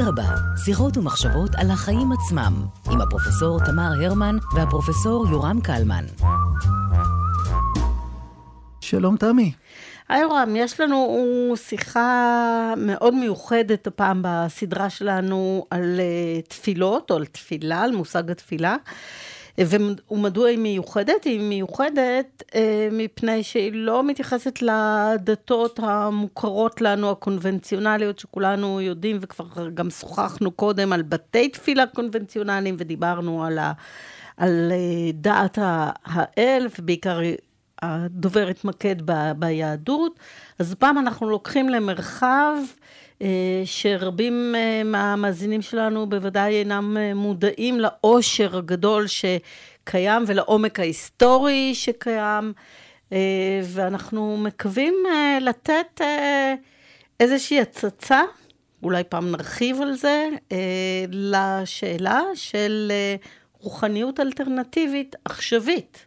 אדרבה, שיחות ומחשבות על החיים עצמם, עם הפרופסור תמר הרמן והפרופסור יורם קלמן. שלום תמי. היי רם, יש לנו שיחה מאוד מיוחדת הפעם בסדרה שלנו על אה, תפילות, או על תפילה, על מושג התפילה. ומדוע היא מיוחדת? היא מיוחדת אה, מפני שהיא לא מתייחסת לדתות המוכרות לנו, הקונבנציונליות, שכולנו יודעים, וכבר גם שוחחנו קודם על בתי תפילה קונבנציונליים, ודיברנו על, ה, על אה, דעת האל, ובעיקר הדובר התמקד ב, ביהדות. אז פעם אנחנו לוקחים למרחב שרבים אה, מהמאזינים שלנו בוודאי אינם אה, מודעים לעושר הגדול שקיים ולעומק ההיסטורי שקיים, ואנחנו מקווים לתת איזושהי הצצה, אולי פעם נרחיב על זה, לשאלה של רוחניות אלטרנטיבית עכשווית.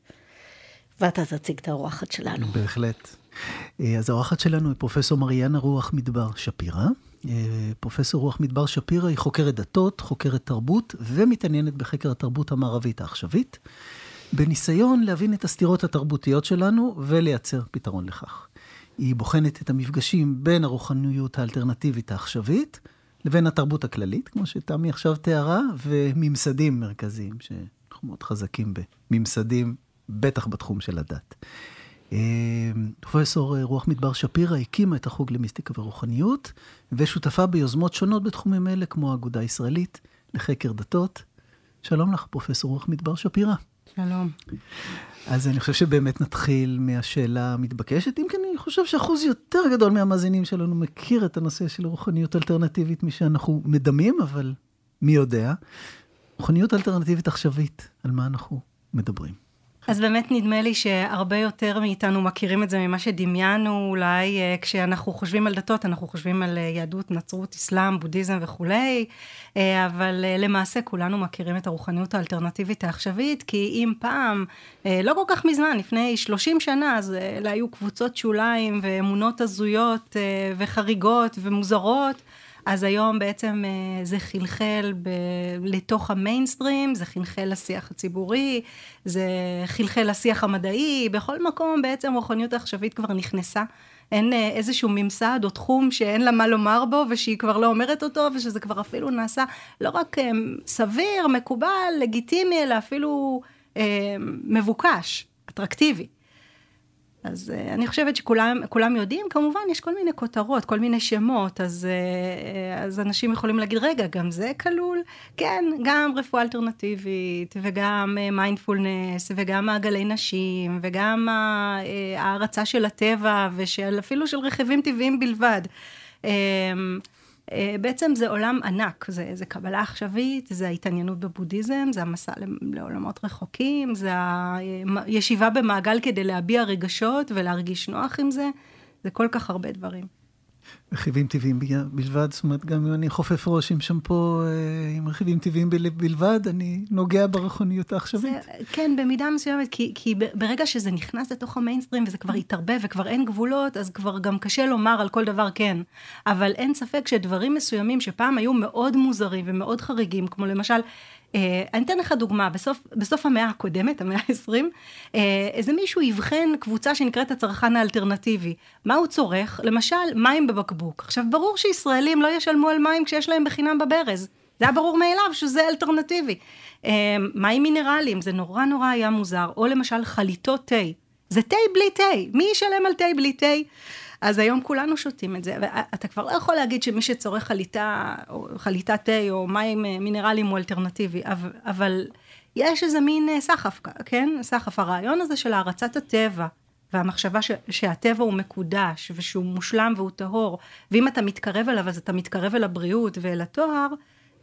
ואתה תציג את האורחת שלנו. בהחלט. אה, אז האורחת שלנו היא פרופסור מריאנה רוח מדבר שפירא. אה, פרופסור רוח מדבר שפירא היא חוקרת דתות, חוקרת תרבות, ומתעניינת בחקר התרבות המערבית העכשווית, בניסיון להבין את הסתירות התרבותיות שלנו ולייצר פתרון לכך. היא בוחנת את המפגשים בין הרוחניות האלטרנטיבית העכשווית לבין התרבות הכללית, כמו שתמי עכשיו תיארה, וממסדים מרכזיים, שאנחנו מאוד חזקים בממסדים, בטח בתחום של הדת. אה, פרופסור אה, רוח מדבר שפירא הקימה את החוג למיסטיקה ורוחניות, ושותפה ביוזמות שונות בתחומים אלה, כמו האגודה הישראלית לחקר דתות. שלום לך, פרופסור רוח מדבר שפירא. שלום. אז אני חושב שבאמת נתחיל מהשאלה המתבקשת, אם כן אני חושב שאחוז יותר גדול מהמאזינים שלנו מכיר את הנושא של רוחניות אלטרנטיבית משאנחנו מדמים, אבל מי יודע. רוחניות אלטרנטיבית עכשווית, על מה אנחנו מדברים? אז באמת נדמה לי שהרבה יותר מאיתנו מכירים את זה ממה שדמיינו, אולי אה, כשאנחנו חושבים על דתות, אנחנו חושבים על אה, יהדות, נצרות, אסלאם, בודהיזם וכולי, אה, אבל למעשה כולנו מכירים את הרוחניות האלטרנטיבית העכשווית, כי אם פעם, לא כל כך מזמן, לפני 30 שנה, אז אלה היו קבוצות שוליים ואמונות הזויות וחריגות ומוזרות. אז היום בעצם אה, זה חלחל ב- לתוך המיינסטרים, זה חלחל לשיח הציבורי, זה חלחל לשיח המדעי, בכל מקום בעצם רוחניות העכשווית כבר נכנסה. אין אה, איזשהו ממסד או תחום שאין לה מה לומר בו ושהיא כבר לא אומרת אותו ושזה כבר אפילו נעשה לא רק אה, סביר, מקובל, לגיטימי, אלא אפילו אה, מבוקש, אטרקטיבי. אז uh, אני חושבת שכולם יודעים, כמובן יש כל מיני כותרות, כל מיני שמות, אז, uh, אז אנשים יכולים להגיד, רגע, גם זה כלול? כן, גם רפואה אלטרנטיבית, וגם מיינדפולנס, uh, וגם מעגלי נשים, וגם ההערצה של הטבע, ואפילו של רכיבים טבעיים בלבד. Uh, אה, בעצם זה עולם ענק, זה, זה קבלה עכשווית, זה ההתעניינות בבודהיזם, זה המסע לעולמות רחוקים, זה הישיבה במעגל כדי להביע רגשות ולהרגיש נוח עם זה, זה כל כך הרבה דברים. רכיבים טבעיים בלבד, זאת אומרת, גם אם אני חופף ראש עם שמפו אה, עם רכיבים טבעיים בלבד, אני נוגע ברוחניות העכשווית. כן, במידה מסוימת, כי, כי ברגע שזה נכנס לתוך המיינסטרים וזה כבר התערבב וכבר אין גבולות, אז כבר גם קשה לומר על כל דבר כן. אבל אין ספק שדברים מסוימים שפעם היו מאוד מוזרים ומאוד חריגים, כמו למשל אה, אני אתן לך דוגמה, בסוף, בסוף המאה הקודמת, המאה ה-20, אה, איזה מישהו יבחן קבוצה שנקראת הצרכן האלטרנטיבי. מה הוא צורך? למשל, מים בבקבוק. עכשיו, ברור שישראלים לא ישלמו על מים כשיש להם בחינם בברז. זה היה ברור מאליו שזה אלטרנטיבי. אה, מים מינרליים, זה נורא נורא היה מוזר. או למשל חליטות תה. זה תה בלי תה. מי ישלם על תה בלי תה? אז היום כולנו שותים את זה, ואתה כבר לא יכול להגיד שמי שצורך חליטה, או חליטת תה או מים אה, מינרליים הוא אלטרנטיבי, אבל, אבל יש איזה מין אה, סחף, כן? סחף. הרעיון הזה של הערצת הטבע, והמחשבה ש, שהטבע הוא מקודש, ושהוא מושלם והוא טהור, ואם אתה מתקרב אליו, אז אתה מתקרב אל הבריאות ואל התואר,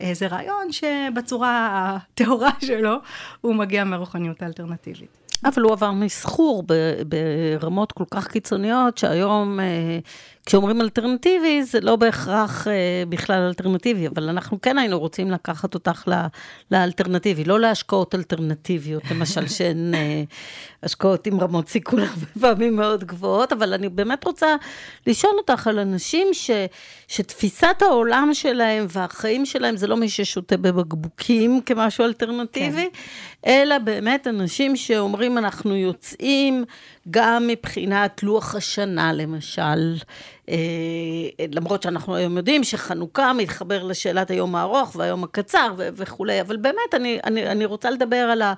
אה, זה רעיון שבצורה הטהורה שלו, הוא מגיע מהרוחניות האלטרנטיבית. אבל הוא עבר מסחור ברמות כל כך קיצוניות, שהיום אה, כשאומרים אלטרנטיבי, זה לא בהכרח אה, בכלל אלטרנטיבי, אבל אנחנו כן היינו רוצים לקחת אותך לאלטרנטיבי, לא להשקעות אלטרנטיביות, למשל שהן אה, השקעות עם רמות סיכון הרבה פעמים מאוד גבוהות, אבל אני באמת רוצה לשאול אותך על אנשים ש, שתפיסת העולם שלהם והחיים שלהם זה לא מי ששותה בבקבוקים כמשהו אלטרנטיבי, כן. אלא באמת אנשים שאומרים, אנחנו יוצאים גם מבחינת לוח השנה, למשל. אה, למרות שאנחנו היום יודעים שחנוכה מתחבר לשאלת היום הארוך והיום הקצר ו- וכולי, אבל באמת, אני, אני, אני רוצה לדבר על, ה,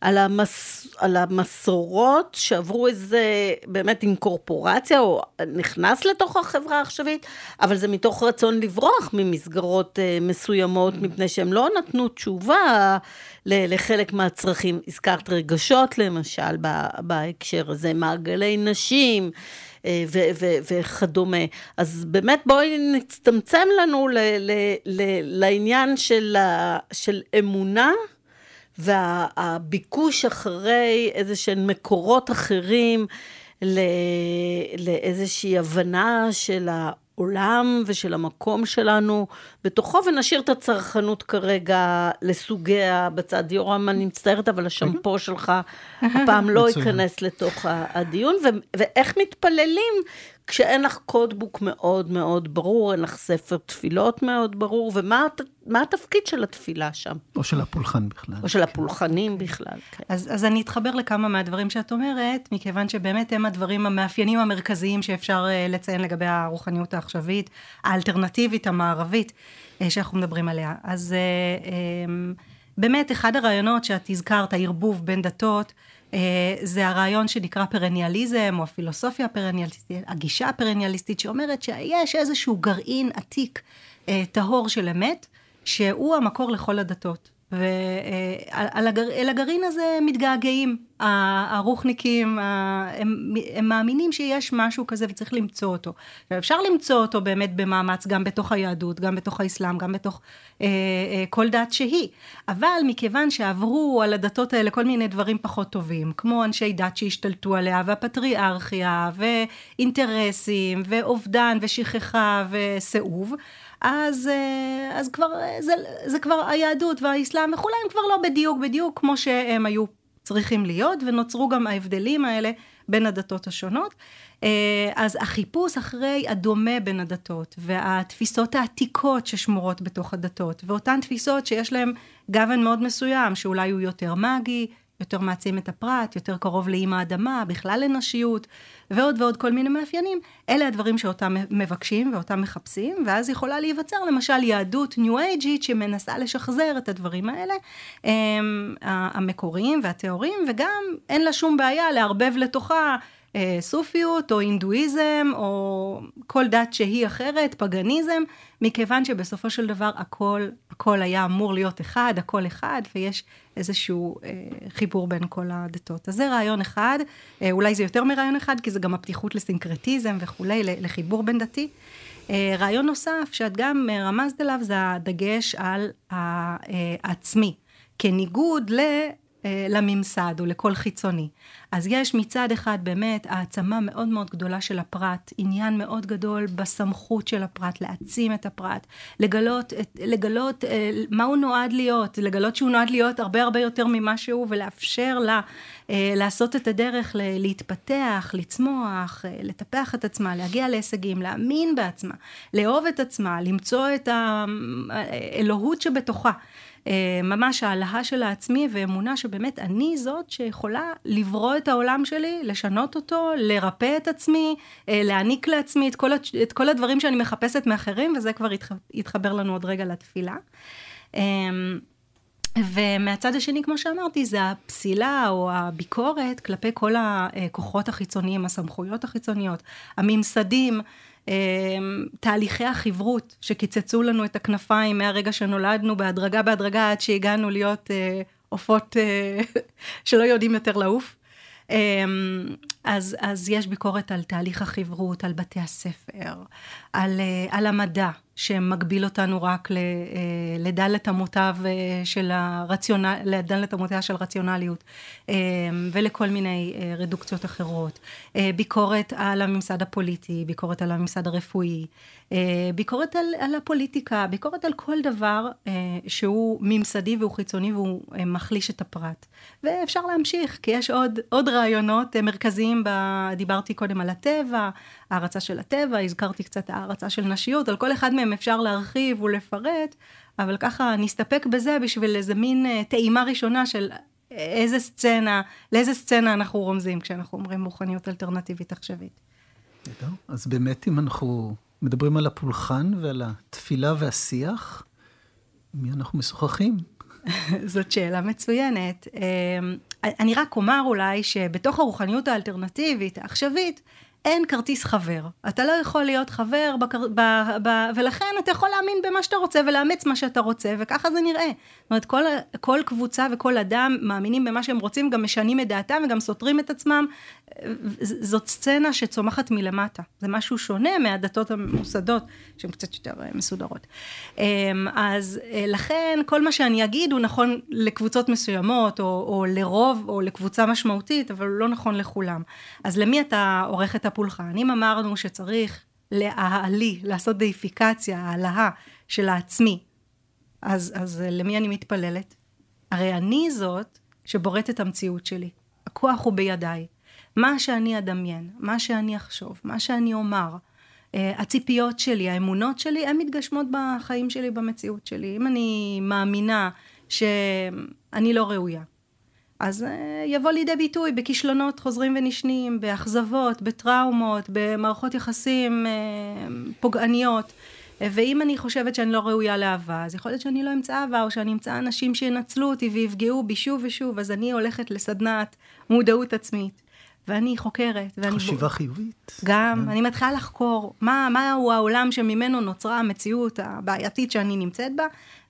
על, המס, על המסורות שעברו איזה באמת אינקורפורציה, או נכנס לתוך החברה העכשווית, אבל זה מתוך רצון לברוח ממסגרות אה, מסוימות, מפני שהם לא נתנו תשובה לחלק מהצרכים. הזכרת רגשות, למשל, בהקשר הזה, מעגלי נשים. אה, וכדומה. אז באמת בואי נצטמצם לנו ל- ל- ל- לעניין של, של אמונה. והביקוש אחרי איזה שהם מקורות אחרים לאיזושהי הבנה של העולם ושל המקום שלנו. בתוכו, ונשאיר את הצרכנות כרגע לסוגיה בצד. יורם, אני מצטערת, אבל השמפו שלך הפעם לא ייכנס לתוך הדיון, ואיך מתפללים כשאין לך קודבוק מאוד מאוד ברור, אין לך ספר תפילות מאוד ברור, ומה התפקיד של התפילה שם? או של הפולחן בכלל. או של הפולחנים בכלל, כן. אז, אז אני אתחבר לכמה מהדברים שאת אומרת, מכיוון שבאמת הם הדברים המאפיינים המרכזיים שאפשר uh, לציין לגבי הרוחניות העכשווית, האלטרנטיבית, המערבית, uh, שאנחנו מדברים עליה. אז um, באמת, אחד הרעיונות שאת הזכרת, הערבוב בין דתות, אה, זה הרעיון שנקרא פרניאליזם, או הפילוסופיה הפרניאליסטית, הגישה הפרניאליסטית, שאומרת שיש איזשהו גרעין עתיק, אה, טהור של אמת, שהוא המקור לכל הדתות. ואל הגרעין הזה מתגעגעים, הרוחניקים, הם, הם מאמינים שיש משהו כזה וצריך למצוא אותו. ואפשר למצוא אותו באמת במאמץ גם בתוך היהדות, גם בתוך האסלאם, גם בתוך אה, אה, כל דת שהיא. אבל מכיוון שעברו על הדתות האלה כל מיני דברים פחות טובים, כמו אנשי דת שהשתלטו עליה, והפטריארכיה, ואינטרסים, ואובדן, ושכחה, וסיאוב, אז, אה, אז כבר, אה, זה, זה כבר היהדות והאסלאם וכולי, הם כבר לא בדיוק בדיוק כמו שהם היו צריכים להיות, ונוצרו גם ההבדלים האלה בין הדתות השונות. אה, אז החיפוש אחרי הדומה בין הדתות, והתפיסות העתיקות ששמורות בתוך הדתות, ואותן תפיסות שיש להן גוון מאוד מסוים, שאולי הוא יותר מגי, יותר מעצים את הפרט, יותר קרוב לאימא האדמה, בכלל לנשיות, ועוד ועוד כל מיני מאפיינים. אלה הדברים שאותם מבקשים ואותם מחפשים, ואז יכולה להיווצר למשל יהדות ניו אייג'ית שמנסה לשחזר את הדברים האלה, הם, המקוריים והטהורים, וגם אין לה שום בעיה לערבב לתוכה סופיות או הינדואיזם או כל דת שהיא אחרת, פגניזם, מכיוון שבסופו של דבר הכל, הכל היה אמור להיות אחד, הכל אחד, ויש איזשהו אה, חיבור בין כל הדתות. אז זה רעיון אחד, אה, אולי זה יותר מרעיון אחד, כי זה גם הפתיחות לסינקרטיזם וכולי, לחיבור בין דתי. אה, רעיון נוסף שאת גם רמזת עליו זה הדגש על העצמי, כניגוד ל... אה, לממסד או לכל חיצוני. אז יש מצד אחד באמת העצמה מאוד מאוד גדולה של הפרט, עניין מאוד גדול בסמכות של הפרט, להעצים את הפרט, לגלות, לגלות אה, מה הוא נועד להיות, לגלות שהוא נועד להיות הרבה הרבה יותר ממה שהוא ולאפשר לה אה, לעשות את הדרך להתפתח, לצמוח, לטפח את עצמה, להגיע להישגים, להאמין בעצמה, לאהוב את עצמה, למצוא את האלוהות שבתוכה. אה, ממש העלאה של העצמי ואמונה שבאמת אני זאת שיכולה לברוא את העולם שלי, לשנות אותו, לרפא את עצמי, אה, להעניק לעצמי את כל, את כל הדברים שאני מחפשת מאחרים, וזה כבר יתחבר לנו עוד רגע לתפילה. אמ, ומהצד השני, כמו שאמרתי, זה הפסילה או הביקורת כלפי כל הכוחות החיצוניים, הסמכויות החיצוניות, הממסדים, תהליכי החברות שקיצצו לנו את הכנפיים מהרגע שנולדנו בהדרגה בהדרגה עד שהגענו להיות אה, עופות אה, שלא יודעים יותר לעוף. אמ, אז, אז יש ביקורת על תהליך החברות, על בתי הספר, על, אה, על המדע, שמגביל אותנו רק אה, לדלת אמותיו אה, של הרציונל, לדלת אמותיה של רציונליות, אה, ולכל מיני רדוקציות אחרות. ביקורת על הממסד הפוליטי, ביקורת על הממסד הרפואי, ביקורת על, על הפוליטיקה, ביקורת על כל דבר שהוא ממסדי והוא חיצוני והוא מחליש את הפרט. ואפשר להמשיך, כי יש עוד, עוד רעיונות מרכזיים, ב, דיברתי קודם על הטבע, הערצה של הטבע, הזכרתי קצת הערצה של נשיות, על כל אחד מהם אפשר להרחיב ולפרט, אבל ככה נסתפק בזה בשביל איזה מין אה, טעימה ראשונה של איזה סצנה, לאיזה סצנה אנחנו רומזים כשאנחנו אומרים רוחניות אלטרנטיבית עכשווית. אז באמת אם אנחנו מדברים על הפולחן ועל התפילה והשיח, מי אנחנו משוחחים? זאת שאלה מצוינת. אמ, אני רק אומר אולי שבתוך הרוחניות האלטרנטיבית, העכשווית, אין כרטיס חבר. אתה לא יכול להיות חבר, בקר... ב... ב... ולכן אתה יכול להאמין במה שאתה רוצה ולאמץ מה שאתה רוצה, וככה זה נראה. זאת אומרת, כל, כל קבוצה וכל אדם מאמינים במה שהם רוצים, גם משנים את דעתם וגם סותרים את עצמם. זאת סצנה שצומחת מלמטה. זה משהו שונה מהדתות המוסדות, שהן קצת יותר אה, מסודרות. אמ, אז אה, לכן, כל מה שאני אגיד הוא נכון לקבוצות מסוימות, או, או לרוב, או לקבוצה משמעותית, אבל הוא לא נכון לכולם. אז למי אתה עורך את הפולחן? אם אמרנו שצריך להעלי, לעשות דאיפיקציה, העלאה של העצמי, אז, אז למי אני מתפללת? הרי אני זאת שבוראת את המציאות שלי. הכוח הוא בידיי. מה שאני אדמיין, מה שאני אחשוב, מה שאני אומר, אה, הציפיות שלי, האמונות שלי, הן מתגשמות בחיים שלי, במציאות שלי. אם אני מאמינה שאני לא ראויה, אז אה, יבוא לידי ביטוי בכישלונות חוזרים ונשנים, באכזבות, בטראומות, במערכות יחסים אה, פוגעניות. ואם אני חושבת שאני לא ראויה לאהבה, אז יכול להיות שאני לא אמצא אהבה, או שאני אמצא אנשים שינצלו אותי ויפגעו בי שוב ושוב, אז אני הולכת לסדנת מודעות עצמית. ואני חוקרת. ואני חשיבה ב... חיובית. גם, yeah. כן. אני מתחילה לחקור מה, מהו העולם שממנו נוצרה המציאות הבעייתית שאני נמצאת בה,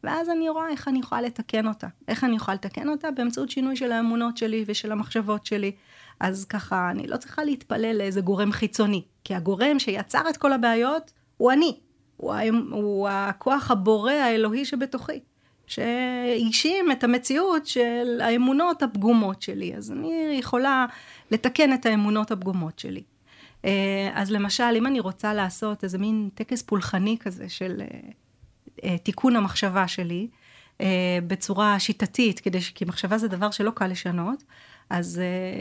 ואז אני רואה איך אני יכולה לתקן אותה. איך אני יכולה לתקן אותה? באמצעות שינוי של האמונות שלי ושל המחשבות שלי. אז ככה, אני לא צריכה להתפלל לאיזה גורם חיצוני, כי הגורם שיצר את כל הבעיות הוא אני. הוא, הוא הכוח הבורא האלוהי שבתוכי. שהגשים את המציאות של האמונות הפגומות שלי. אז אני יכולה לתקן את האמונות הפגומות שלי. אה, אז למשל, אם אני רוצה לעשות איזה מין טקס פולחני כזה של אה, אה, תיקון המחשבה שלי, בצורה שיטתית, כדי ש... כי מחשבה זה דבר שלא קל לשנות, אז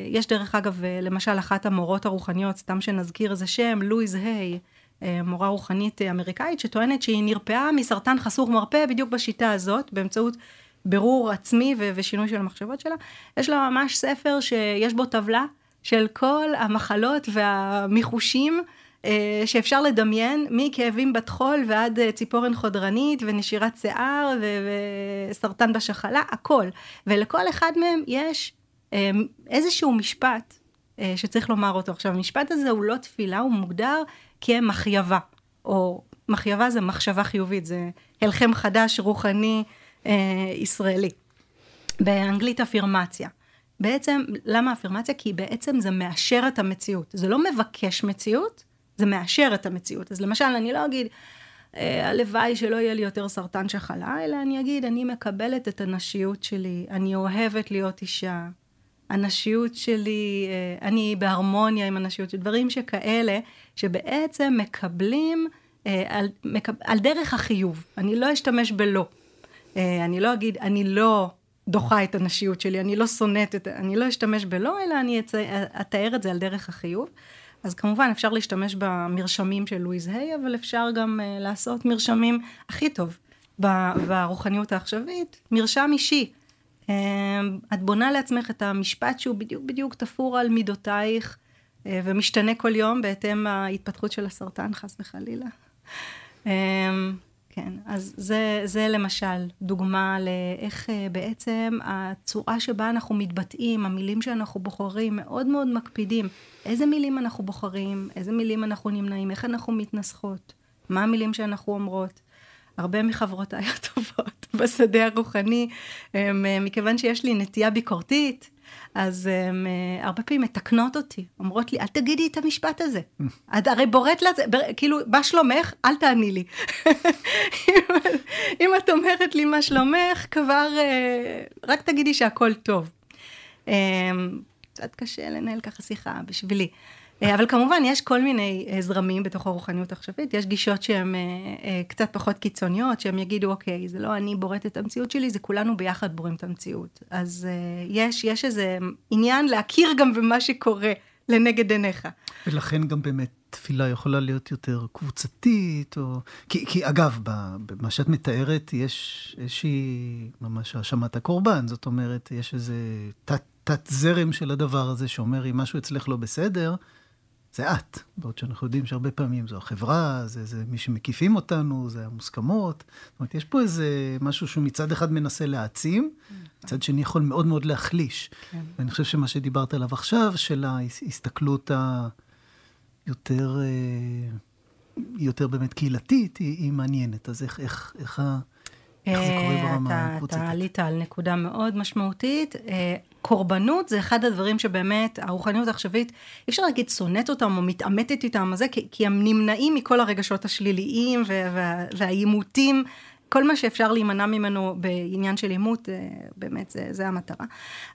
יש דרך אגב, למשל אחת המורות הרוחניות, סתם שנזכיר איזה שם, לואיז היי, מורה רוחנית אמריקאית, שטוענת שהיא נרפאה מסרטן חסוך מרפא בדיוק בשיטה הזאת, באמצעות בירור עצמי ו- ושינוי של המחשבות שלה. יש לה ממש ספר שיש בו טבלה של כל המחלות והמיחושים אה, שאפשר לדמיין, מכאבים בטחול ועד אה, ציפורן חודרנית ונשירת שיער ו- וסרטן בשחלה, הכל. ולכל אחד מהם יש אה, איזשהו משפט שצריך לומר אותו. עכשיו, המשפט הזה הוא לא תפילה, הוא מוגדר כמחייבה, או מחייבה זה מחשבה חיובית, זה הלחם חדש רוחני אה, ישראלי. באנגלית אפירמציה. בעצם, למה אפירמציה? כי בעצם זה מאשר את המציאות. זה לא מבקש מציאות, זה מאשר את המציאות. אז למשל, אני לא אגיד, אה, הלוואי שלא יהיה לי יותר סרטן שחלה, אלא אני אגיד, אני מקבלת את הנשיות שלי, אני אוהבת להיות אישה, הנשיות שלי, אה, אני בהרמוניה עם הנשיות דברים שכאלה, שבעצם מקבלים אה, על, מקב, על דרך החיוב. אני לא אשתמש בלא. אני לא אגיד, אני לא דוחה את הנשיות שלי, אני לא שונאת את, אני לא אשתמש בלא, אלא אני אתאר את זה על דרך החיוב. אז כמובן אפשר להשתמש במרשמים של לואיז היי, אבל אפשר גם לעשות מרשמים הכי טוב ברוחניות העכשווית, מרשם אישי. Uh, את בונה לעצמך את המשפט שהוא בדיוק בדיוק תפור על מידותייך uh, ומשתנה כל יום בהתאם להתפתחות של הסרטן, חס וחלילה. Uh, כן, אז זה, זה למשל דוגמה לאיך אה, בעצם הצורה שבה אנחנו מתבטאים, המילים שאנחנו בוחרים, מאוד מאוד מקפידים. איזה מילים אנחנו בוחרים, איזה מילים אנחנו נמנעים, איך אנחנו מתנסחות, מה המילים שאנחנו אומרות. הרבה מחברותיי הטובות בשדה הרוחני, מכיוון שיש לי נטייה ביקורתית, אז הן הרבה פעמים מתקנות אותי, אומרות לי, אל תגידי את המשפט הזה. את הרי בוראת לזה, כאילו, מה שלומך? אל תעני לי. אם את אומרת לי מה שלומך, כבר, רק תגידי שהכל טוב. קצת קשה לנהל ככה שיחה בשבילי. אה, אבל כמובן יש כל מיני אה, זרמים בתוך הרוחניות העכשווית, יש גישות שהן אה, קצת פחות קיצוניות, שהם יגידו אוקיי, זה לא אני בוראת את המציאות שלי, זה כולנו ביחד בוראים את המציאות. אז יש, יש איזה עניין להכיר גם במה שקורה לנגד עיניך. ולכן גם באמת תפילה יכולה להיות יותר קבוצתית, או... כי, כי אגב, במה שאת מתארת, יש איזושהי ממש האשמת הקורבן, זאת אומרת, יש איזה תת, תת של הדבר הזה שאומר, אם משהו אצלך לא בסדר, זה את, בעוד שאנחנו יודעים שהרבה פעמים זו החברה, זה, זה מי שמקיפים אותנו, זה המוסכמות. זאת אומרת, יש פה איזה משהו שהוא מצד אחד מנסה להעצים, מצד שני יכול מאוד מאוד להחליש. כן. ואני חושב שמה שדיברת עליו עכשיו, של ההסתכלות היותר, אה, יותר באמת קהילתית, היא, היא מעניינת. אז איך, איך, איך, איך זה קורה אה, ברמה הקבוצתית? אתה עלית על נקודה מאוד משמעותית. קורבנות זה אחד הדברים שבאמת הרוחניות העכשווית, אי אפשר להגיד שונאת אותם או מתעמתת איתם, זה, כי, כי הם נמנעים מכל הרגשות השליליים והעימותים. כל מה שאפשר להימנע ממנו בעניין של עימות, אה, באמת זה, זה המטרה.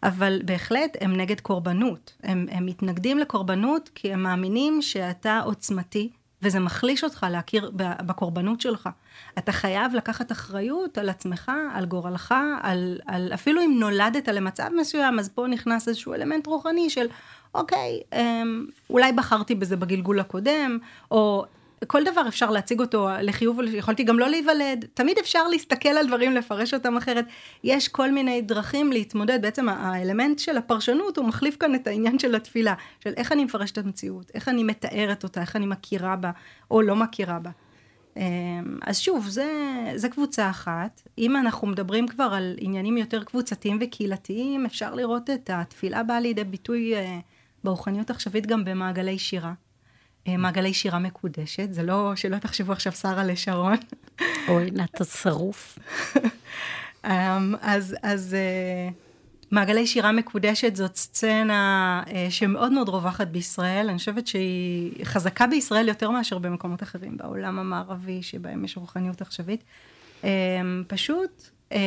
אבל בהחלט הם נגד קורבנות. הם, הם מתנגדים לקורבנות כי הם מאמינים שאתה עוצמתי, וזה מחליש אותך להכיר בקורבנות שלך. אתה חייב לקחת אחריות על עצמך, על גורלך, על, על אפילו אם נולדת למצב מסוים, אז פה נכנס איזשהו אלמנט רוחני של, אוקיי, אמ, אולי בחרתי בזה בגלגול הקודם, או כל דבר אפשר להציג אותו לחיוב, יכולתי גם לא להיוולד, תמיד אפשר להסתכל על דברים, לפרש אותם אחרת. יש כל מיני דרכים להתמודד, בעצם האלמנט של הפרשנות הוא מחליף כאן את העניין של התפילה, של איך אני מפרשת את המציאות, איך אני מתארת אותה, איך אני מכירה בה, או לא מכירה בה. אמ, אז שוב, זה, זה קבוצה אחת. אם אנחנו מדברים כבר על עניינים יותר קבוצתיים וקהילתיים, אפשר לראות את התפילה באה לידי ביטוי אה, ברוחניות עכשווית גם במעגלי שירה. אה, מעגלי שירה מקודשת, זה לא, שלא תחשבו עכשיו שרה לשרון. או עינת השרוף. אז, אז אה, מעגלי שירה מקודשת זאת סצנה אה, שמאוד מאוד רווחת בישראל, אני חושבת שהיא חזקה בישראל יותר מאשר במקומות אחרים בעולם המערבי, שבהם יש רוחניות עכשווית. אמ, פשוט אמ,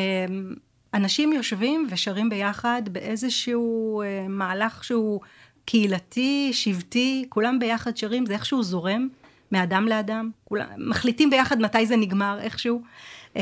אנשים יושבים ושרים ביחד באיזשהו מהלך שהוא קהילתי, שבטי, כולם ביחד שרים, זה איכשהו זורם מאדם לאדם, כולם, מחליטים ביחד מתי זה נגמר, איכשהו. Uh,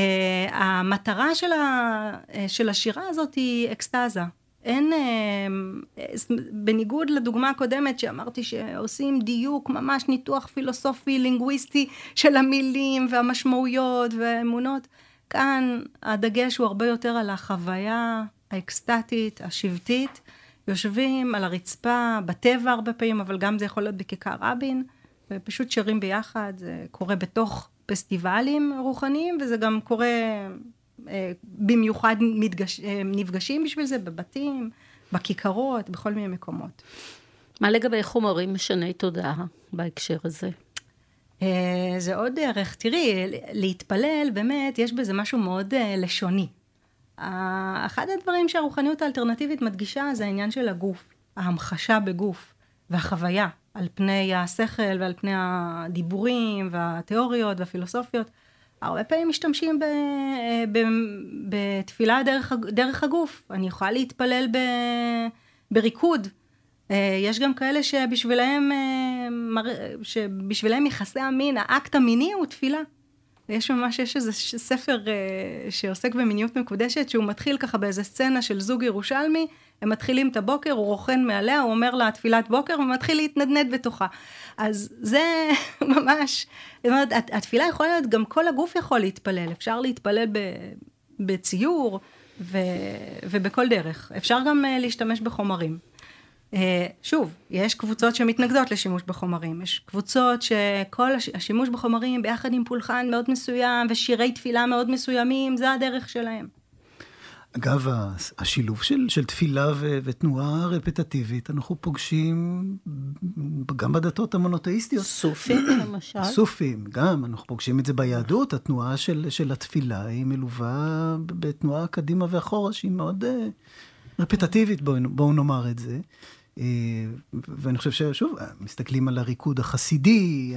המטרה של, ה, uh, של השירה הזאת היא אקסטזה. אין, uh, בניגוד לדוגמה הקודמת שאמרתי שעושים דיוק, ממש ניתוח פילוסופי, לינגוויסטי של המילים והמשמעויות והאמונות, כאן הדגש הוא הרבה יותר על החוויה האקסטטית, השבטית, יושבים על הרצפה, בטבע הרבה פעמים, אבל גם זה יכול להיות בכיכר רבין, ופשוט שרים ביחד, זה קורה בתוך פסטיבלים רוחניים, וזה גם קורה אה, במיוחד מתגש, אה, נפגשים בשביל זה בבתים, בכיכרות, בכל מיני מקומות. מה לגבי חומרים משני תודעה בהקשר הזה? אה, זה עוד דרך. תראי, להתפלל, באמת, יש בזה משהו מאוד לשוני. אחד הדברים שהרוחניות האלטרנטיבית מדגישה זה העניין של הגוף, ההמחשה בגוף והחוויה על פני השכל ועל פני הדיבורים והתיאוריות והפילוסופיות. הרבה פעמים משתמשים ב, ב, בתפילה דרך, דרך הגוף. אני יכולה להתפלל ב, בריקוד. יש גם כאלה שבשבילם, שבשבילם יחסי המין, האקט המיני הוא תפילה. יש ממש, יש איזה ספר uh, שעוסק במיניות מקודשת, שהוא מתחיל ככה באיזה סצנה של זוג ירושלמי, הם מתחילים את הבוקר, הוא רוכן מעליה, הוא אומר לה תפילת בוקר, ומתחיל להתנדנד בתוכה. אז זה ממש, זאת אומרת, התפילה יכולה להיות, גם כל הגוף יכול להתפלל, אפשר להתפלל ב, בציור ו, ובכל דרך. אפשר גם uh, להשתמש בחומרים. אה, שוב, יש קבוצות שמתנגדות לשימוש בחומרים, יש קבוצות שכל השימוש בחומרים ביחד עם פולחן מאוד מסוים ושירי תפילה מאוד מסוימים, זה הדרך שלהם. אגב, השילוב של, של תפילה ו, ותנועה רפטטיבית, אנחנו פוגשים גם בדתות המונותאיסטיות. סופים למשל. סופים, גם, אנחנו פוגשים את זה ביהדות, התנועה של, של התפילה היא מלווה בתנועה קדימה ואחורה, שהיא מאוד uh, רפטטיבית, בואו בוא נאמר את זה. Uh, ואני חושב ששוב, מסתכלים על הריקוד החסידי,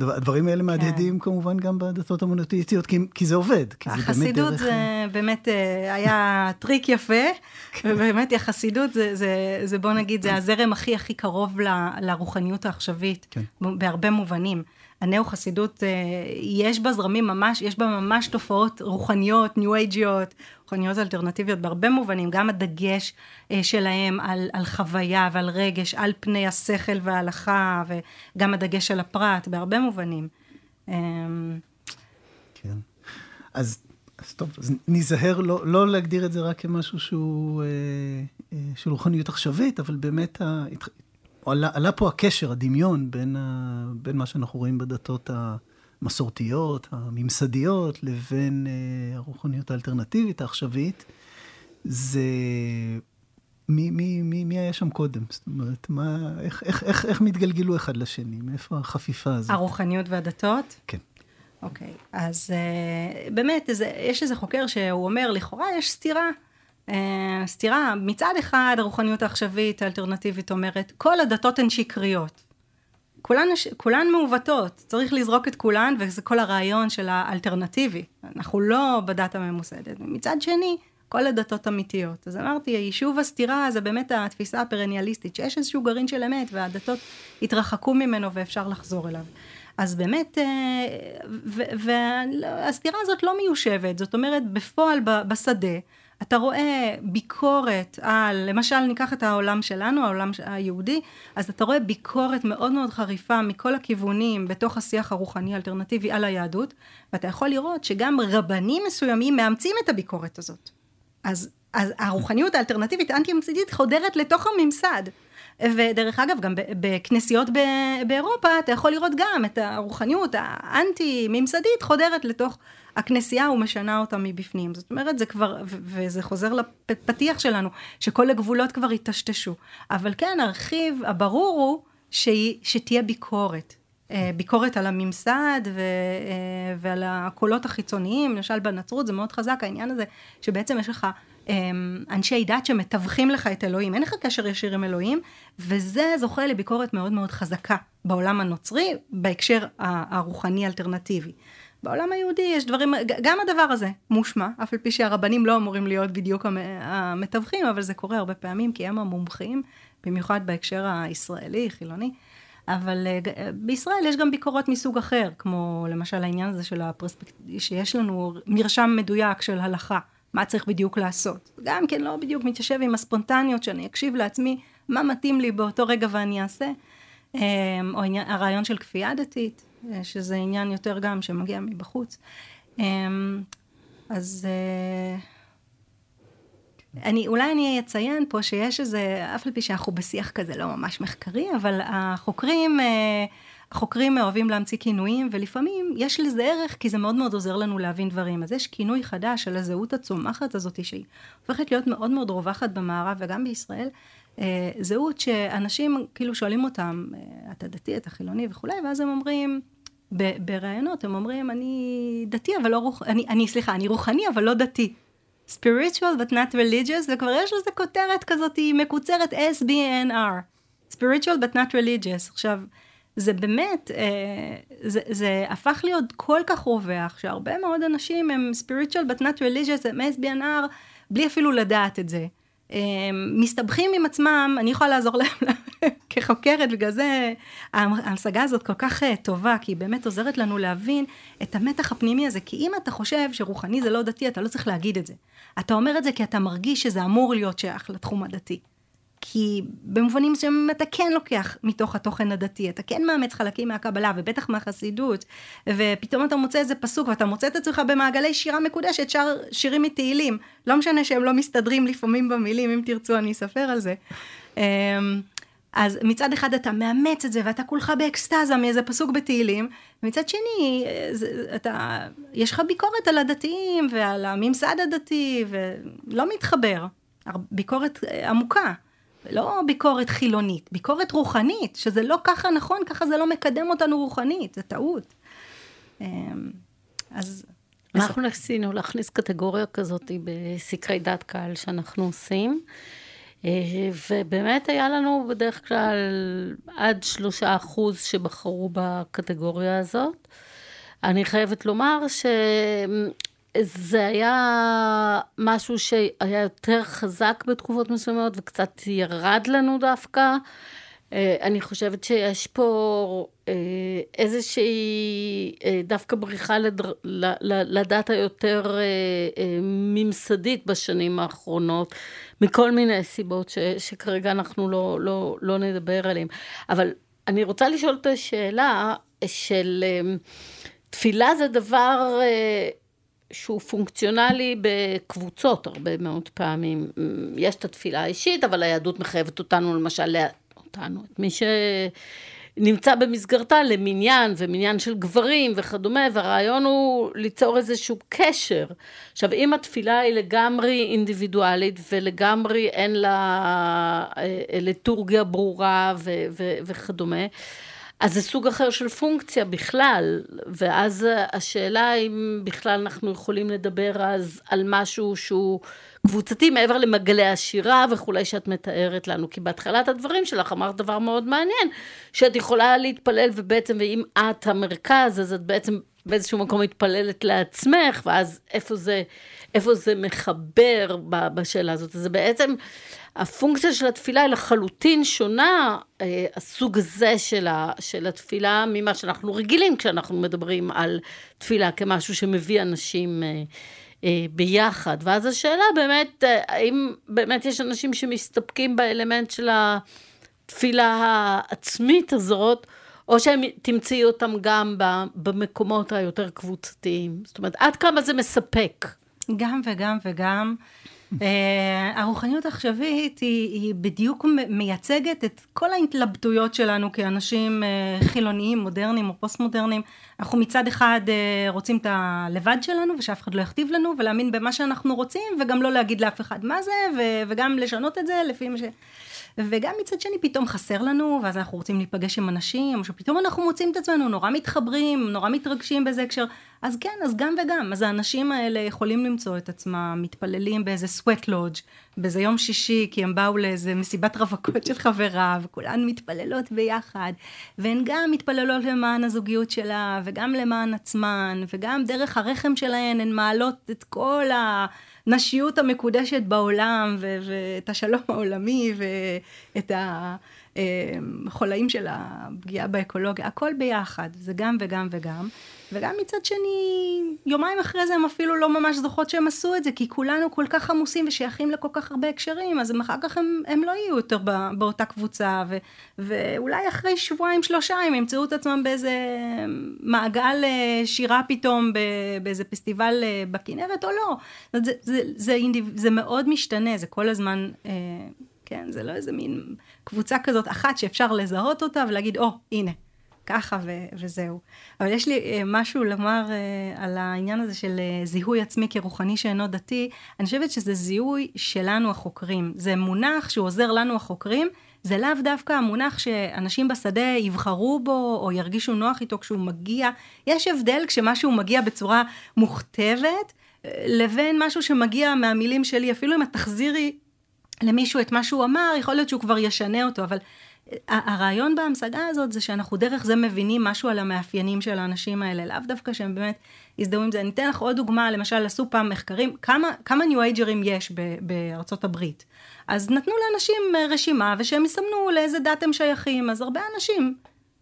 הדברים האלה מהדהדים כן. כמובן גם בדתות המונותאיסטיות, כי, כי זה עובד, כי זה באמת דרך... החסידות זה באמת אה, היה טריק יפה, כן. ובאמת החסידות זה, זה, זה בוא נגיד, זה הזרם הכי הכי קרוב ל, לרוחניות העכשווית, כן. בהרבה מובנים. הנאו-חסידות, אה, יש בה זרמים ממש, יש בה ממש תופעות רוחניות, ניו אייג'יות, רוחניות אלטרנטיביות בהרבה מובנים, גם הדגש אה, שלהם על, על חוויה ועל רגש, על פני השכל וההלכה, וגם הדגש של הפרט, בהרבה מובנים. אמ, כן. אז, אז טוב, אז ניזהר לא, לא להגדיר את זה רק כמשהו שהוא אה, אה, של רוחניות עכשווית, אבל באמת עלה, עלה פה הקשר, הדמיון, בין, ה, בין מה שאנחנו רואים בדתות המסורתיות, הממסדיות, לבין uh, הרוחניות האלטרנטיבית, העכשווית. זה... מי, מי, מי, מי היה שם קודם? זאת אומרת, מה, איך, איך, איך, איך מתגלגלו אחד לשני? מאיפה החפיפה הזאת? הרוחניות והדתות? כן. אוקיי, okay, אז uh, באמת, איזה, יש איזה חוקר שהוא אומר, לכאורה יש סתירה. אה, סתירה. מצד אחד, הרוחניות העכשווית האלטרנטיבית אומרת, כל הדתות הן שקריות. כולן, כולן מעוותות, צריך לזרוק את כולן, וזה כל הרעיון של האלטרנטיבי. אנחנו לא בדת הממוסדת. מצד שני, כל הדתות אמיתיות. אז אמרתי, היישוב הסתירה זה באמת התפיסה הפרניאליסטית, שיש איזשהו גרעין של אמת, והדתות התרחקו ממנו ואפשר לחזור אליו. אז באמת, אה, והסתירה הזאת לא מיושבת, זאת אומרת, בפועל בשדה, אתה רואה ביקורת על, למשל ניקח את העולם שלנו, העולם היהודי, אז אתה רואה ביקורת מאוד מאוד חריפה מכל הכיוונים בתוך השיח הרוחני האלטרנטיבי על היהדות, ואתה יכול לראות שגם רבנים מסוימים מאמצים את הביקורת הזאת. אז, אז הרוחניות האלטרנטיבית האנטי-ממסדית חודרת לתוך הממסד. ודרך אגב, גם בכנסיות באירופה, אתה יכול לראות גם את הרוחניות האנטי-ממסדית חודרת לתוך הכנסייה ומשנה אותה מבפנים. זאת אומרת, זה כבר, וזה חוזר לפתיח שלנו, שכל הגבולות כבר היטשטשו. אבל כן, הרכיב הברור הוא שהיא, שתהיה ביקורת. אה, ביקורת על הממסד ו, אה, ועל הקולות החיצוניים, למשל בנצרות זה מאוד חזק העניין הזה, שבעצם יש לך אנשי דת שמתווכים לך את אלוהים, אין לך קשר ישיר עם אלוהים, וזה זוכה לביקורת מאוד מאוד חזקה בעולם הנוצרי, בהקשר הרוחני אלטרנטיבי. בעולם היהודי יש דברים, גם הדבר הזה מושמע, אף על פי שהרבנים לא אמורים להיות בדיוק המתווכים, אבל זה קורה הרבה פעמים, כי הם המומחים, במיוחד בהקשר הישראלי, חילוני. אבל אה, בישראל יש גם ביקורות מסוג אחר, כמו למשל העניין הזה של הפרספקטיבה, שיש לנו מרשם מדויק של הלכה. מה צריך בדיוק לעשות. גם כן לא בדיוק מתיישב עם הספונטניות שאני אקשיב לעצמי מה מתאים לי באותו רגע ואני אעשה. אמ, או עניין, הרעיון של כפייה דתית, אה, שזה עניין יותר גם שמגיע מבחוץ. אמ, אז אה, אני, אולי אני אציין פה שיש איזה, אף על פי שאנחנו בשיח כזה לא ממש מחקרי, אבל החוקרים אה, החוקרים אוהבים להמציא כינויים, ולפעמים יש לזה ערך, כי זה מאוד מאוד עוזר לנו להבין דברים. אז יש כינוי חדש של הזהות הצומחת הזאת, שהיא הופכת להיות מאוד מאוד רווחת במערב וגם בישראל. אה, זהות שאנשים כאילו שואלים אותם, אה, אתה דתי, אתה חילוני וכולי, ואז הם אומרים, בראיונות הם אומרים, אני דתי אבל לא רוחני, אני, אני סליחה, אני רוחני אבל לא דתי. spiritual but not religious, וכבר יש לזה כותרת כזאת, מקוצרת SBNR. spiritual but not religious. עכשיו, זה באמת, אה, זה, זה הפך להיות כל כך רווח, שהרבה מאוד אנשים הם spiritual but not religious, הם SBNR, בלי אפילו לדעת את זה. מסתבכים עם עצמם, אני יכולה לעזור להם כחוקרת, בגלל זה ההמשגה הזאת כל כך אה, טובה, כי היא באמת עוזרת לנו להבין את המתח הפנימי הזה, כי אם אתה חושב שרוחני זה לא דתי, אתה לא צריך להגיד את זה. אתה אומר את זה כי אתה מרגיש שזה אמור להיות שייך לתחום הדתי. כי במובנים מסוימים אתה כן לוקח מתוך התוכן הדתי, אתה כן מאמץ חלקים מהקבלה ובטח מהחסידות, ופתאום אתה מוצא איזה פסוק ואתה מוצא את עצמך במעגלי שירה מקודשת, שר שירים מתהילים, לא משנה שהם לא מסתדרים לפעמים במילים, אם תרצו אני אספר על זה. אמ, אז מצד אחד אתה מאמץ את זה ואתה כולך באקסטזה מאיזה פסוק בתהילים, ומצד שני, זה, אתה, יש לך ביקורת על הדתיים ועל הממסד הדתי, ולא מתחבר. ביקורת עמוקה. לא ביקורת חילונית, ביקורת רוחנית, שזה לא ככה נכון, ככה זה לא מקדם אותנו רוחנית, זה טעות. אמ, אז... אנחנו ניסינו להכניס קטגוריה כזאת בסקרי דת קהל שאנחנו עושים. אה, ובאמת היה לנו בדרך כלל עד שלושה אחוז שבחרו בקטגוריה הזאת. אני חייבת לומר שזה היה משהו שהיה יותר חזק בתקופות מסוימות וקצת ירד לנו דווקא. אה, אני חושבת שיש פה אה, איזושהי אה, דווקא בריחה לדת היותר ממסדית בשנים האחרונות, מכל מיני סיבות ש, שכרגע אנחנו לא, לא, לא נדבר עליהן. אבל אני רוצה לשאול את השאלה של תפילה זה דבר שהוא פונקציונלי בקבוצות הרבה מאוד פעמים. יש את התפילה האישית, אבל היהדות מחייבת אותנו למשל אותנו, את מי שנמצא במסגרתה למניין ומניין של גברים וכדומה, והרעיון הוא ליצור איזשהו קשר. עכשיו, אם התפילה היא לגמרי אינדיבידואלית ולגמרי אין לה אה, ליטורגיה ברורה ו- ו- וכדומה, אז זה סוג אחר של פונקציה בכלל, ואז השאלה אם בכלל אנחנו יכולים לדבר אז על משהו שהוא קבוצתי מעבר למגלי השירה וכולי שאת מתארת לנו, כי בהתחלת הדברים שלך אמרת דבר מאוד מעניין, שאת יכולה להתפלל ובעצם, ואם את המרכז, אז את בעצם באיזשהו מקום מתפללת לעצמך, ואז איפה זה, איפה זה מחבר בשאלה הזאת. אז זה בעצם, הפונקציה של התפילה היא לחלוטין שונה, אה, הסוג הזה של, ה, של התפילה, ממה שאנחנו רגילים כשאנחנו מדברים על תפילה כמשהו שמביא אנשים אה, ביחד. ואז השאלה באמת, האם באמת יש אנשים שמסתפקים באלמנט של התפילה העצמית הזאת, או שהם תמצאי אותם גם במקומות היותר קבוצתיים. זאת אומרת, עד כמה זה מספק? גם וגם וגם. אה, הרוחניות העכשווית היא, היא בדיוק מייצגת את כל ההתלבטויות שלנו כאנשים אה, חילוניים, מודרניים או פוסט מודרניים. אנחנו מצד אחד אה, רוצים את הלבד שלנו ושאף אחד לא יכתיב לנו ולהאמין במה שאנחנו רוצים וגם לא להגיד לאף אחד מה זה וגם לשנות את זה לפי מה ש... וגם מצד שני פתאום חסר לנו, ואז אנחנו רוצים להיפגש עם אנשים, או שפתאום אנחנו מוצאים את עצמנו נורא מתחברים, נורא מתרגשים באיזה הקשר. אז כן, אז גם וגם. אז האנשים האלה יכולים למצוא את עצמם מתפללים באיזה סוואט לודג' באיזה יום שישי, כי הם באו לאיזה מסיבת רווקות של חברה, וכולן מתפללות ביחד. והן גם מתפללות למען הזוגיות שלה, וגם למען עצמן, וגם דרך הרחם שלהן הן מעלות את כל ה... הנשיות המקודשת בעולם, ואת השלום העולמי, ואת החולאים של הפגיעה באקולוגיה, הכל ביחד, זה גם וגם וגם. וגם מצד שני, יומיים אחרי זה הם אפילו לא ממש זוכות שהם עשו את זה, כי כולנו כל כך עמוסים ושייכים לכל כך הרבה הקשרים, אז אחר כך הם, הם לא יהיו יותר באותה קבוצה, ו, ואולי אחרי שבועיים שלושה הם ימצאו את עצמם באיזה מעגל אה, שירה פתאום, באיזה פסטיבל אה, בכנרת או לא. זה, זה, זה, זה, זה מאוד משתנה, זה כל הזמן... אה, כן, זה לא איזה מין קבוצה כזאת אחת שאפשר לזהות אותה ולהגיד, או, oh, הנה, ככה ו- וזהו. אבל יש לי uh, משהו לומר uh, על העניין הזה של uh, זיהוי עצמי כרוחני שאינו דתי. אני חושבת שזה זיהוי שלנו החוקרים. זה מונח שהוא עוזר לנו החוקרים. זה לאו דווקא המונח שאנשים בשדה יבחרו בו או ירגישו נוח איתו כשהוא מגיע. יש הבדל כשמשהו מגיע בצורה מוכתבת לבין משהו שמגיע מהמילים שלי, אפילו אם את תחזירי למישהו את מה שהוא אמר, יכול להיות שהוא כבר ישנה אותו, אבל הרעיון בהמשגה הזאת זה שאנחנו דרך זה מבינים משהו על המאפיינים של האנשים האלה, לאו דווקא שהם באמת יזדהו עם זה. אני אתן לך עוד דוגמה, למשל עשו פעם מחקרים, כמה, כמה ניו אייג'רים יש בארצות הברית. אז נתנו לאנשים רשימה ושהם יסמנו לאיזה דת הם שייכים, אז הרבה אנשים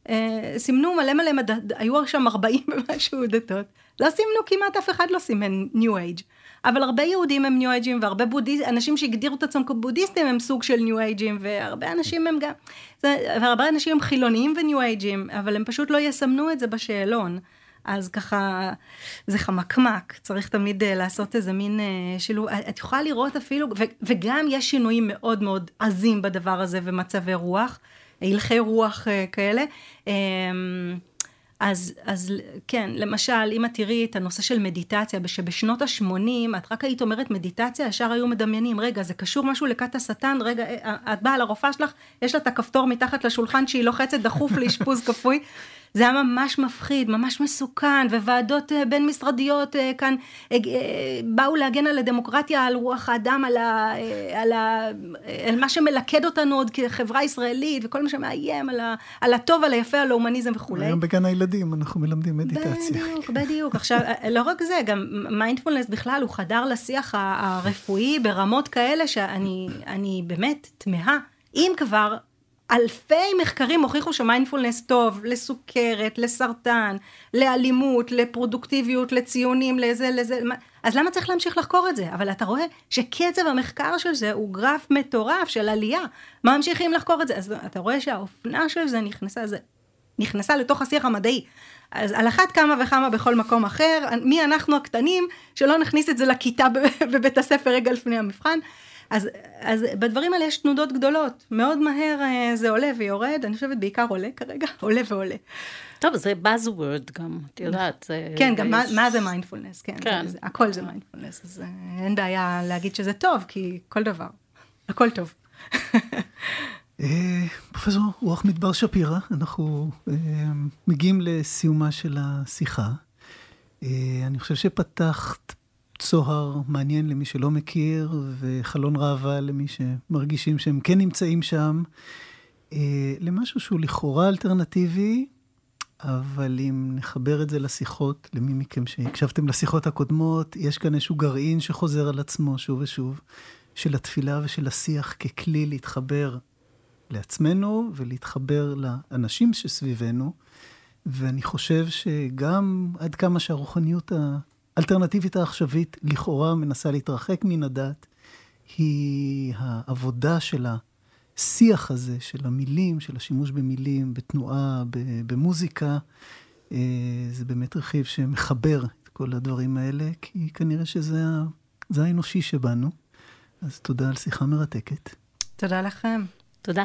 אה, סימנו מלא מלא, מד... היו שם 40 ומשהו דתות, לא סימנו כמעט אף אחד לא סימן ניו אייג'. אבל הרבה יהודים הם ניו אייג'ים והרבה בודיס, אנשים שהגדירו את עצמם כבודהיסטים הם סוג של ניו אייג'ים והרבה אנשים הם גם, והרבה אנשים הם חילוניים וניו אייג'ים אבל הם פשוט לא יסמנו את זה בשאלון. אז ככה, זה חמקמק, צריך תמיד uh, לעשות איזה מין uh, שילוב, את יכולה לראות אפילו, ו, וגם יש שינויים מאוד מאוד עזים בדבר הזה ומצבי רוח, הלכי רוח כאלה. אז, אז כן, למשל, אם את תראי את הנושא של מדיטציה, שבשנות ה-80, את רק היית אומרת מדיטציה, ישר היו מדמיינים, רגע, זה קשור משהו לכת השטן, רגע, את באה לרופאה שלך, יש לה את הכפתור מתחת לשולחן שהיא לוחצת דחוף לאשפוז כפוי. זה היה ממש מפחיד, ממש מסוכן, וועדות אה, בין משרדיות אה, כאן אה, באו להגן על הדמוקרטיה, על רוח האדם, על, ה, על, ה, על מה שמלכד אותנו עוד כחברה ישראלית, וכל מה שמאיים על, ה, על הטוב, על היפה, על ההומניזם וכולי. היום בגן הילדים אנחנו מלמדים מדיטציה. בדיוק, בדיוק. עכשיו, לא רק זה, גם מיינדפולנס בכלל הוא חדר לשיח הרפואי ברמות כאלה שאני באמת תמהה. אם כבר אלפי מחקרים הוכיחו שמיינדפולנס טוב לסוכרת, לסרטן, לאלימות, לפרודוקטיביות, לציונים, לזה, לזה, אז למה צריך להמשיך לחקור את זה? אבל אתה רואה שקצב המחקר של זה הוא גרף מטורף של עלייה. מה ממשיכים לחקור את זה? אז אתה רואה שהאופנה של זה נכנסה, זה נכנסה לתוך השיח המדעי. אז על אחת כמה וכמה בכל מקום אחר, מי אנחנו הקטנים שלא נכניס את זה לכיתה בבית הספר רגע לפני המבחן. אז, אז בדברים האלה יש תנודות גדולות, מאוד מהר אה, זה עולה ויורד, אני חושבת בעיקר עולה כרגע, עולה ועולה. טוב, זה Buzzword גם, את יודעת. זה, כן, גם מה, מה זה מיינדפולנס, כן, כן. זה, זה, הכל זה מיינדפולנס, אז אה, אין בעיה להגיד שזה טוב, כי כל דבר, הכל טוב. אה, פרופסור רוח מדבר שפירא, אנחנו מגיעים לסיומה של השיחה. אני חושב שפתחת צוהר מעניין למי שלא מכיר, וחלון ראווה למי שמרגישים שהם כן נמצאים שם, אה, למשהו שהוא לכאורה אלטרנטיבי, אבל אם נחבר את זה לשיחות, למי מכם שהקשבתם לשיחות הקודמות, יש כאן איזשהו גרעין שחוזר על עצמו שוב ושוב, של התפילה ושל השיח ככלי להתחבר לעצמנו ולהתחבר לאנשים שסביבנו. ואני חושב שגם עד כמה שהרוחניות האלטרנטיבית העכשווית לכאורה מנסה להתרחק מן הדת, היא העבודה של השיח הזה, של המילים, של השימוש במילים, בתנועה, במוזיקה. אה, זה באמת רכיב שמחבר את כל הדברים האלה, כי כנראה שזה האנושי שבנו. אז תודה על שיחה מרתקת. תודה לכם. תודה.